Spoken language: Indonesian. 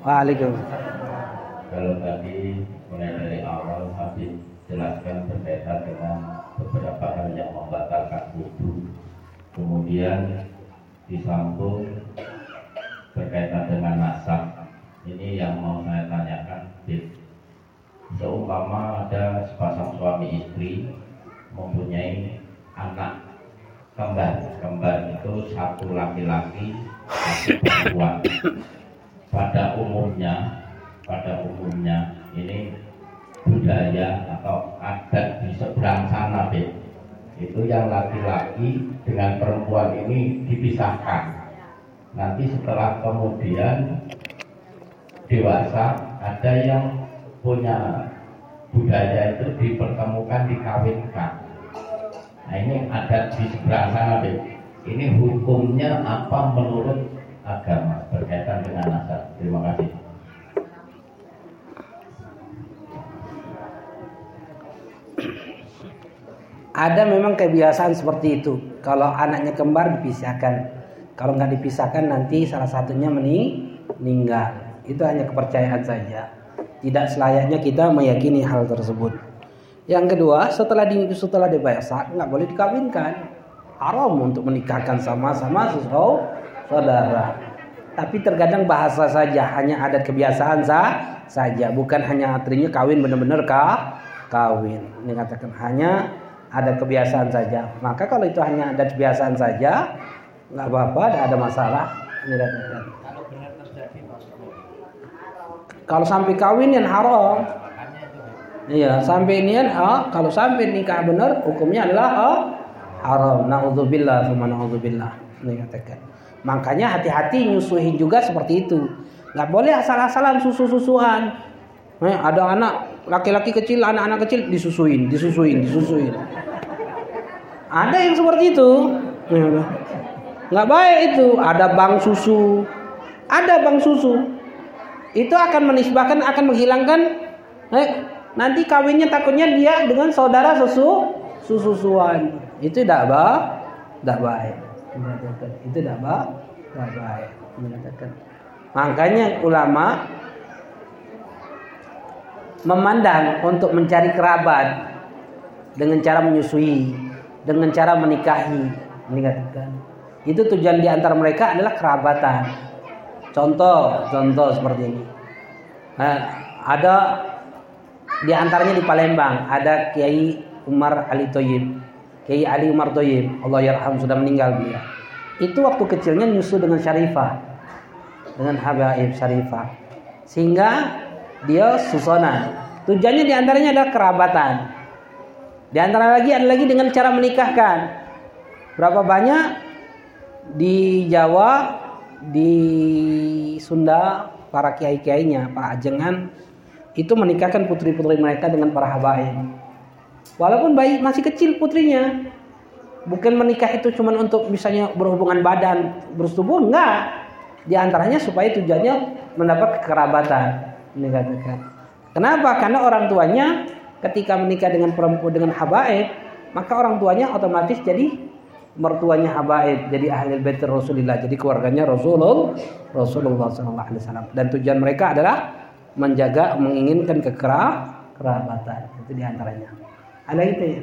Waalaikumsalam. Kalau tadi mulai dari awal habis jelaskan berkaitan dengan beberapa hal yang membatalkan wudhu, kemudian disambung berkaitan dengan nasab. Ini yang mau saya tanyakan, Seumpama ada sepasang suami istri mempunyai anak kembar, kembar itu satu laki-laki, satu perempuan. Pada umumnya, pada umumnya ini budaya atau adat di seberang sana, Be. Itu yang laki-laki dengan perempuan ini dipisahkan. Nanti setelah kemudian dewasa ada yang punya budaya itu dipertemukan dikawinkan. Nah ini adat di sebelah sana, Be. Ini hukumnya apa menurut agama Ada memang kebiasaan seperti itu. Kalau anaknya kembar dipisahkan. Kalau nggak dipisahkan nanti salah satunya meninggal. Itu hanya kepercayaan saja. Tidak selayaknya kita meyakini hal tersebut. Yang kedua, setelah di, setelah dewasa nggak boleh dikawinkan. Haram untuk menikahkan sama-sama saudara. Tapi terkadang bahasa saja, hanya adat kebiasaan sah, saja, bukan hanya artinya kawin benar-benar kah? Kawin. Ini katakan hanya ada kebiasaan saja. Maka kalau itu hanya ada kebiasaan saja, nggak apa-apa, tidak ada masalah. Ini katakan. Kalau sampai kawin yang haram, Iya, sampai ini oh, kalau sampai nikah benar hukumnya adalah oh, haram. Nauzubillah, sama nauzubillah. Ini katakan. Makanya hati-hati nyusuhin juga seperti itu. Nggak boleh asal-asalan susu-susuan. Eh, ada anak laki-laki kecil, anak-anak kecil disusuin, disusuin, disusuin. Ada yang seperti itu. Nggak baik itu. Ada bang susu, ada bang susu. Itu akan menisbahkan, akan menghilangkan eh, nanti kawinnya takutnya dia dengan saudara susu susuan itu tidak baik tidak baik itu tidak baik tidak baik makanya ulama memandang untuk mencari kerabat dengan cara menyusui dengan cara menikahi meningkatkan itu tujuan di antara mereka adalah kerabatan contoh contoh seperti ini nah, ada di antaranya di Palembang ada Kiai Umar Ali Toyib. Kiai Ali Umar Toyib, Allah yarham sudah meninggal dia. Itu waktu kecilnya nyusu dengan Syarifah. Dengan Habaib Syarifah. Sehingga dia susona. Tujuannya di antaranya adalah kerabatan. Di antara lagi ada lagi dengan cara menikahkan. Berapa banyak di Jawa, di Sunda, para kiai-kiainya, para ajengan itu menikahkan putri-putri mereka dengan para habaib. Walaupun bayi masih kecil putrinya. Bukan menikah itu cuma untuk misalnya berhubungan badan, bersetubuh, enggak. Di antaranya supaya tujuannya mendapat kekerabatan. Ini katakan. Kenapa? Karena orang tuanya ketika menikah dengan perempuan dengan habaib, maka orang tuanya otomatis jadi mertuanya habaib, jadi ahli bait Rasulullah, jadi keluarganya Rasulullah Rasulullah SAW. Dan tujuan mereka adalah menjaga menginginkan kekerabatan itu di antaranya ada itu ya